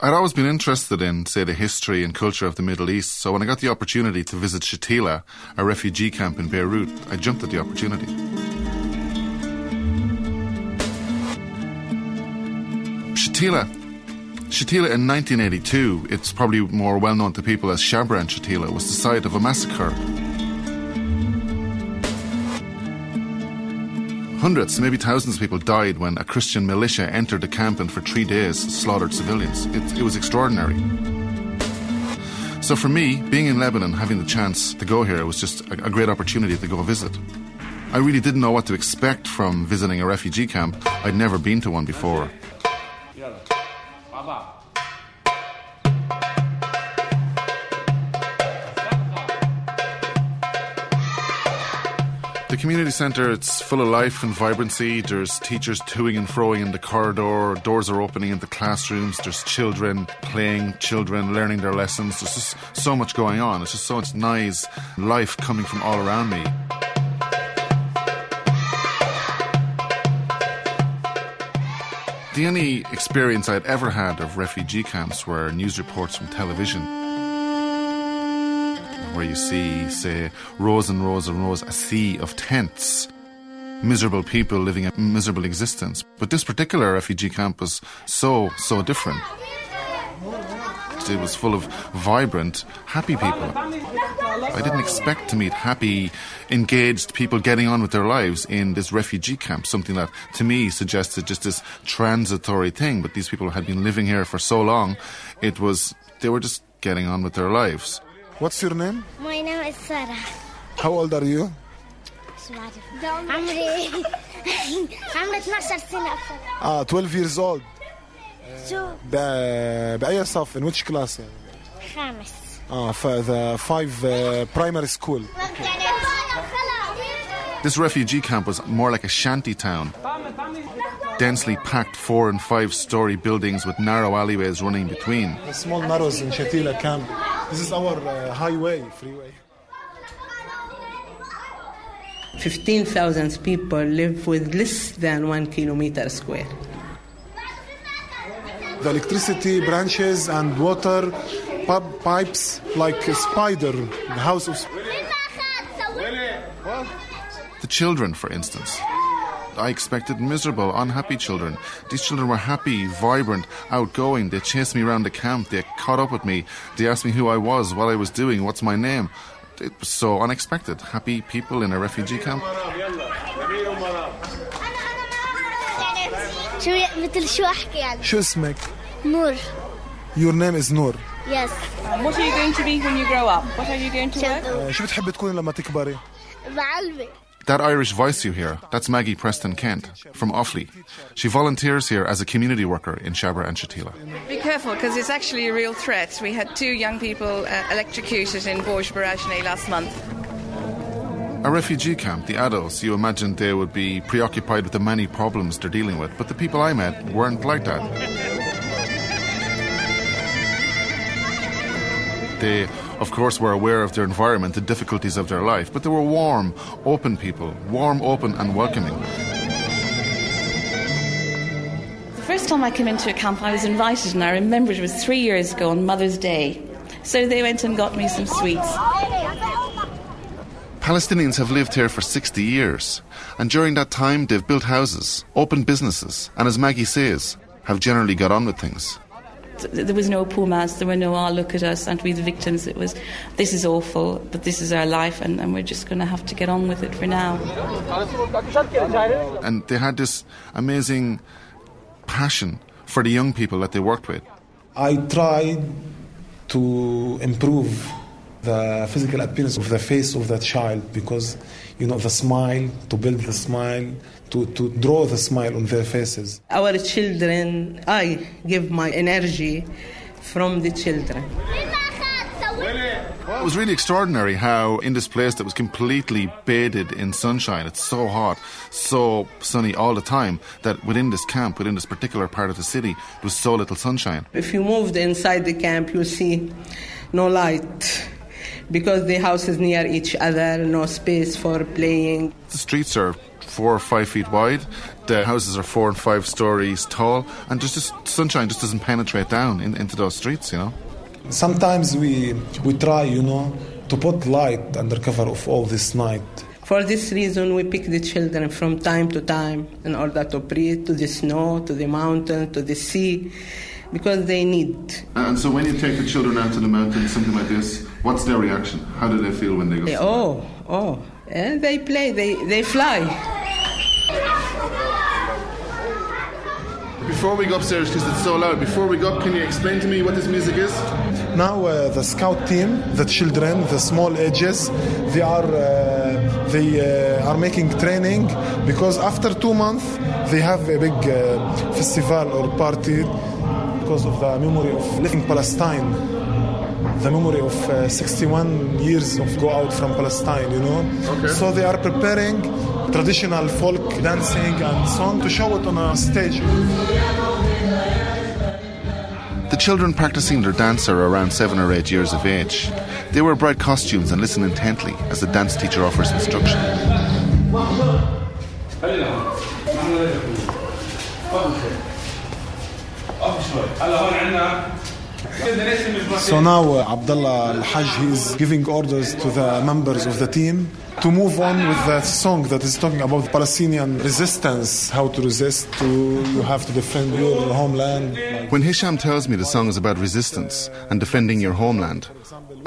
I'd always been interested in, say, the history and culture of the Middle East, so when I got the opportunity to visit Shatila, a refugee camp in Beirut, I jumped at the opportunity. Shatila. Shatila in 1982, it's probably more well known to people as Sabra and Shatila, was the site of a massacre. Hundreds, maybe thousands of people died when a Christian militia entered the camp and for three days slaughtered civilians. It, it was extraordinary. So for me, being in Lebanon, having the chance to go here was just a, a great opportunity to go visit. I really didn't know what to expect from visiting a refugee camp. I'd never been to one before. The community centre, it's full of life and vibrancy. There's teachers toing and froing in the corridor, doors are opening in the classrooms, there's children playing, children learning their lessons. There's just so much going on. It's just so much nice life coming from all around me. The only experience I'd ever had of refugee camps were news reports from television where you see, say, rows and rows and rows, a sea of tents. Miserable people living a miserable existence. But this particular refugee camp was so, so different. It was full of vibrant, happy people. I didn't expect to meet happy, engaged people getting on with their lives in this refugee camp, something that to me suggested just this transitory thing. But these people had been living here for so long, it was, they were just getting on with their lives. What's your name? My name is Sarah. How old are you? عمري عمري 12 سنة Ah, 12 years old. شو ب- بأي صف? In which class? يعني؟ خامس Ah, for the five uh, primary school. This refugee camp was more like a shanty town. Densely packed four and five story buildings with narrow alleyways running between. The small narrows in Shatila camp. This is our uh, highway, freeway. 15,000 people live with less than one kilometer square. The electricity branches and water pub pipes like a spider. The house of The children, for instance. I expected miserable, unhappy children. These children were happy, vibrant, outgoing. They chased me around the camp. They caught up with me. They asked me who I was, what I was doing, what's my name. It was so unexpected. Happy people in a refugee camp. شو مثل شو احكي يعني شو اسمك? نور Your name is Noor. يس What are you going to be when you grow up? What are you going to work? Uh, شو بتحبي تكوني لما تكبري؟ بعلمي that Irish voice you hear, that's Maggie Preston Kent from Offaly. She volunteers here as a community worker in Sabra and Shatila. Be careful because it's actually a real threat. We had two young people uh, electrocuted in Borj Barajne last month. A refugee camp, the adults, you imagined they would be preoccupied with the many problems they're dealing with, but the people I met weren't like that. They, of course, were aware of their environment, the difficulties of their life, but they were warm, open people, warm, open, and welcoming. The first time I came into a camp, I was invited, and I remember it was three years ago on Mother's Day. So they went and got me some sweets. Palestinians have lived here for 60 years, and during that time they've built houses, opened businesses, and as Maggie says, have generally got on with things. Th- There was no poor pumas, there were no, oh, look at us, and we the victims. It was, this is awful, but this is our life, and, and we're just going to have to get on with it for now. And they had this amazing passion for the young people that they worked with. I tried to improve the physical appearance of the face of the child because, you know, the smile, to build the smile, to, to draw the smile on their faces. Our children, I give my energy from the children. It was really extraordinary how, in this place that was completely bathed in sunshine, it's so hot, so sunny all the time, that within this camp, within this particular part of the city, there was so little sunshine. If you moved inside the camp, you see no light because the houses near each other, no space for playing. The streets are four or five feet wide. The houses are four and five stories tall, and just, just sunshine just doesn't penetrate down in, into those streets. You know. Sometimes we we try, you know, to put light under cover of all this night. For this reason, we pick the children from time to time in order to breathe to the snow, to the mountain, to the sea, because they need. And so, when you take the children out to the mountains, something like this, what's their reaction? How do they feel when they go? They, oh, oh, and they play, they, they fly. Before we go upstairs, because it's so loud, before we go up, can you explain to me what this music is? Now uh, the scout team, the children, the small ages, they are uh, they uh, are making training because after two months they have a big uh, festival or party because of the memory of living Palestine, the memory of uh, 61 years of go out from Palestine, you know. Okay. So they are preparing traditional folk dancing and song to show it on a stage. The children practicing their dance are around seven or eight years of age. They wear bright costumes and listen intently as the dance teacher offers instruction. So now uh, Abdullah Al-Hajj is giving orders to the members of the team to move on with that song that is talking about Palestinian resistance, how to resist, to you have to defend your homeland. When Hisham tells me the song is about resistance and defending your homeland,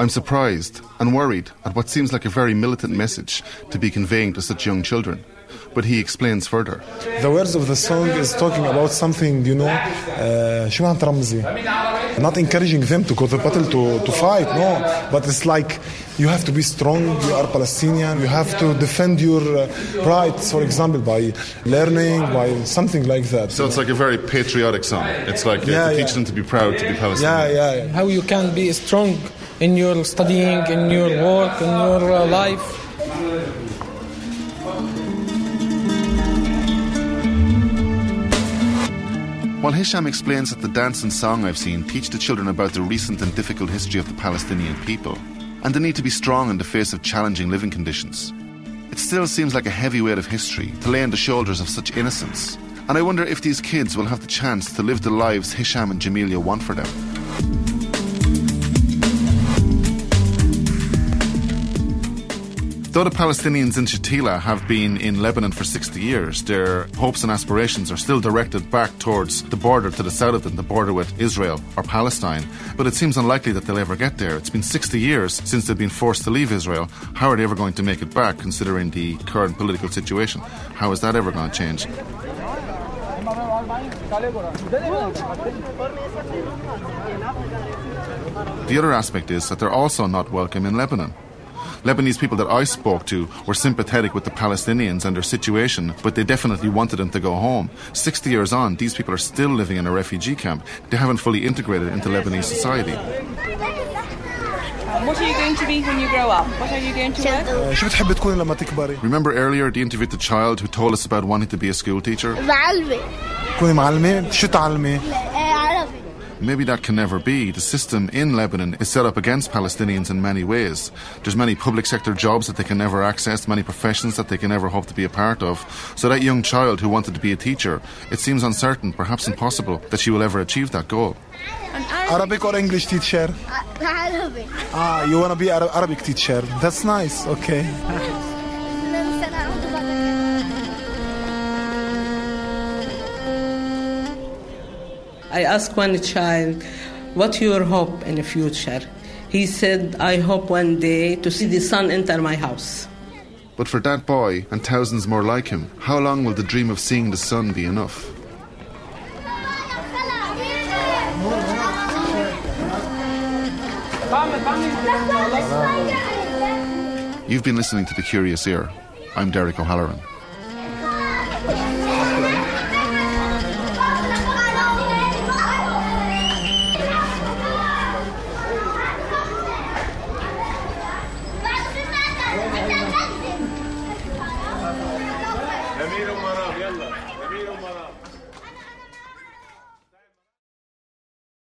I'm surprised and worried at what seems like a very militant message to be conveying to such young children. But he explains further. The words of the song is talking about something, you know, Shuman uh, Not encouraging them to go to the battle to, to fight, no. But it's like you have to be strong, you are Palestinian, you have to defend your uh, rights, for example, by learning, by something like that. So it's know? like a very patriotic song. It's like uh, yeah, to yeah. teach them to be proud to be Palestinian. Yeah, yeah, yeah. How you can be strong in your studying, in your work, in your uh, life While Hisham explains that the dance and song I've seen teach the children about the recent and difficult history of the Palestinian people and the need to be strong in the face of challenging living conditions, it still seems like a heavy weight of history to lay on the shoulders of such innocence. And I wonder if these kids will have the chance to live the lives Hisham and Jamelia want for them. Though the Palestinians in Shatila have been in Lebanon for 60 years, their hopes and aspirations are still directed back towards the border to the south of them, the border with Israel or Palestine. But it seems unlikely that they'll ever get there. It's been 60 years since they've been forced to leave Israel. How are they ever going to make it back, considering the current political situation? How is that ever going to change? The other aspect is that they're also not welcome in Lebanon. Lebanese people that I spoke to were sympathetic with the Palestinians and their situation, but they definitely wanted them to go home. 60 years on, these people are still living in a refugee camp. They haven't fully integrated into Lebanese society. What are you going to be when you grow up? What are you going to work? Uh, شو بتحبي تكوني لما تكبري؟ Remember earlier the interview with the child who told us about wanting to be a school teacher? معلمة تكوني معلمة؟ شو تعلمي؟ Maybe that can never be. The system in Lebanon is set up against Palestinians in many ways. There's many public sector jobs that they can never access, many professions that they can never hope to be a part of. So that young child who wanted to be a teacher, it seems uncertain, perhaps impossible, that she will ever achieve that goal. Arabic or English teacher? Uh, Arabic. Ah, you want to be Arabic teacher. That's nice. Okay. I asked one child, What's your hope in the future? He said, I hope one day to see the sun enter my house. But for that boy, and thousands more like him, how long will the dream of seeing the sun be enough? You've been listening to The Curious Ear. I'm Derek O'Halloran.